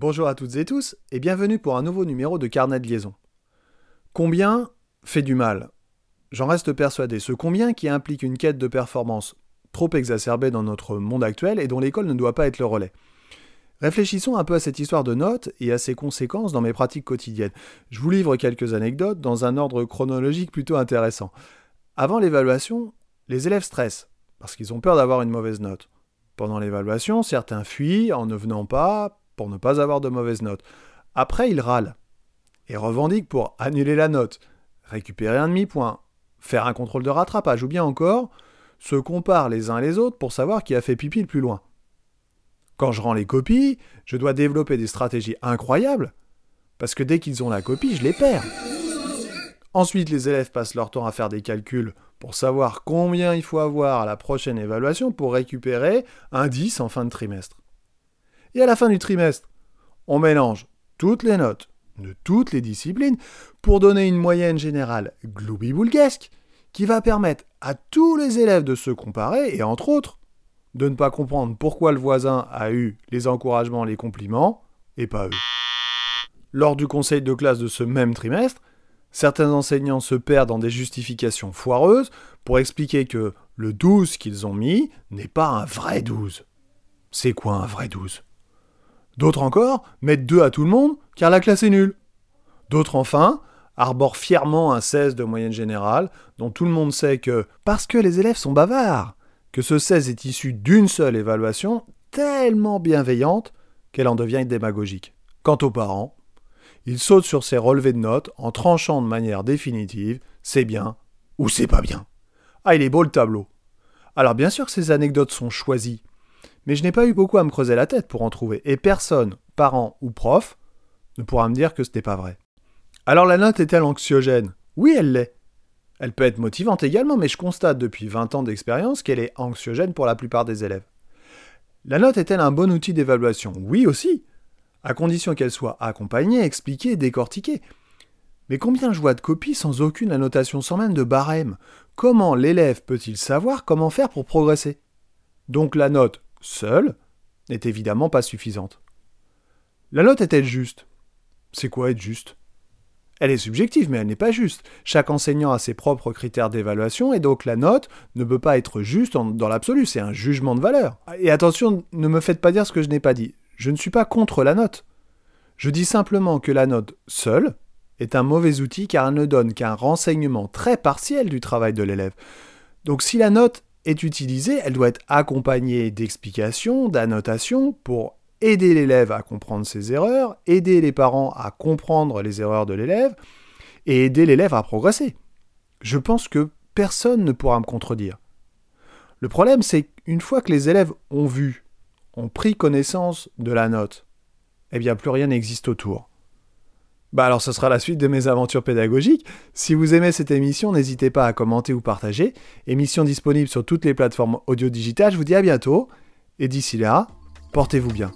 Bonjour à toutes et tous et bienvenue pour un nouveau numéro de Carnet de liaison. Combien fait du mal? J'en reste persuadé, ce combien qui implique une quête de performance trop exacerbée dans notre monde actuel et dont l'école ne doit pas être le relais. Réfléchissons un peu à cette histoire de notes et à ses conséquences dans mes pratiques quotidiennes. Je vous livre quelques anecdotes dans un ordre chronologique plutôt intéressant. Avant l'évaluation, les élèves stressent parce qu'ils ont peur d'avoir une mauvaise note. Pendant l'évaluation, certains fuient en ne venant pas pour ne pas avoir de mauvaises notes. Après, ils râlent et revendiquent pour annuler la note, récupérer un demi-point, faire un contrôle de rattrapage ou bien encore se comparent les uns les autres pour savoir qui a fait pipi le plus loin. Quand je rends les copies, je dois développer des stratégies incroyables parce que dès qu'ils ont la copie, je les perds. Ensuite, les élèves passent leur temps à faire des calculs pour savoir combien il faut avoir à la prochaine évaluation pour récupérer un 10 en fin de trimestre. Et à la fin du trimestre, on mélange toutes les notes de toutes les disciplines pour donner une moyenne générale gloubi-boulguesque qui va permettre à tous les élèves de se comparer et entre autres de ne pas comprendre pourquoi le voisin a eu les encouragements, les compliments et pas eux. Lors du conseil de classe de ce même trimestre, certains enseignants se perdent dans des justifications foireuses pour expliquer que le 12 qu'ils ont mis n'est pas un vrai 12. C'est quoi un vrai 12 D'autres encore mettent 2 à tout le monde car la classe est nulle. D'autres enfin arborent fièrement un 16 de moyenne générale dont tout le monde sait que, parce que les élèves sont bavards, que ce 16 est issu d'une seule évaluation tellement bienveillante qu'elle en devient démagogique. Quant aux parents, ils sautent sur ces relevés de notes en tranchant de manière définitive c'est bien ou c'est pas bien. Ah, il est beau le tableau. Alors bien sûr que ces anecdotes sont choisies, mais je n'ai pas eu beaucoup à me creuser la tête pour en trouver, et personne, parent ou prof, ne pourra me dire que ce n'est pas vrai. Alors la note est-elle anxiogène? Oui, elle l'est. Elle peut être motivante également, mais je constate depuis 20 ans d'expérience qu'elle est anxiogène pour la plupart des élèves. La note est-elle un bon outil d'évaluation? Oui aussi, à condition qu'elle soit accompagnée, expliquée, décortiquée. Mais combien je vois de copies sans aucune annotation, sans même de barème? Comment l'élève peut-il savoir comment faire pour progresser? Donc la note seule n'est évidemment pas suffisante. La note est-elle juste? C'est quoi être juste? Elle est subjective, mais elle n'est pas juste. Chaque enseignant a ses propres critères d'évaluation, et donc la note ne peut pas être juste dans l'absolu, c'est un jugement de valeur. Et attention, ne me faites pas dire ce que je n'ai pas dit. Je ne suis pas contre la note. Je dis simplement que la note seule est un mauvais outil car elle ne donne qu'un renseignement très partiel du travail de l'élève. Donc si la note est utilisée, elle doit être accompagnée d'explications, d'annotations pour aider l'élève à comprendre ses erreurs, aider les parents à comprendre les erreurs de l'élève, et aider l'élève à progresser. Je pense que personne ne pourra me contredire. Le problème, c'est qu'une fois que les élèves ont vu, ont pris connaissance de la note, eh bien plus rien n'existe autour. Bah alors ce sera la suite de mes aventures pédagogiques. Si vous aimez cette émission, n'hésitez pas à commenter ou partager. Émission disponible sur toutes les plateformes audio digitales. Je vous dis à bientôt. Et d'ici là, portez-vous bien.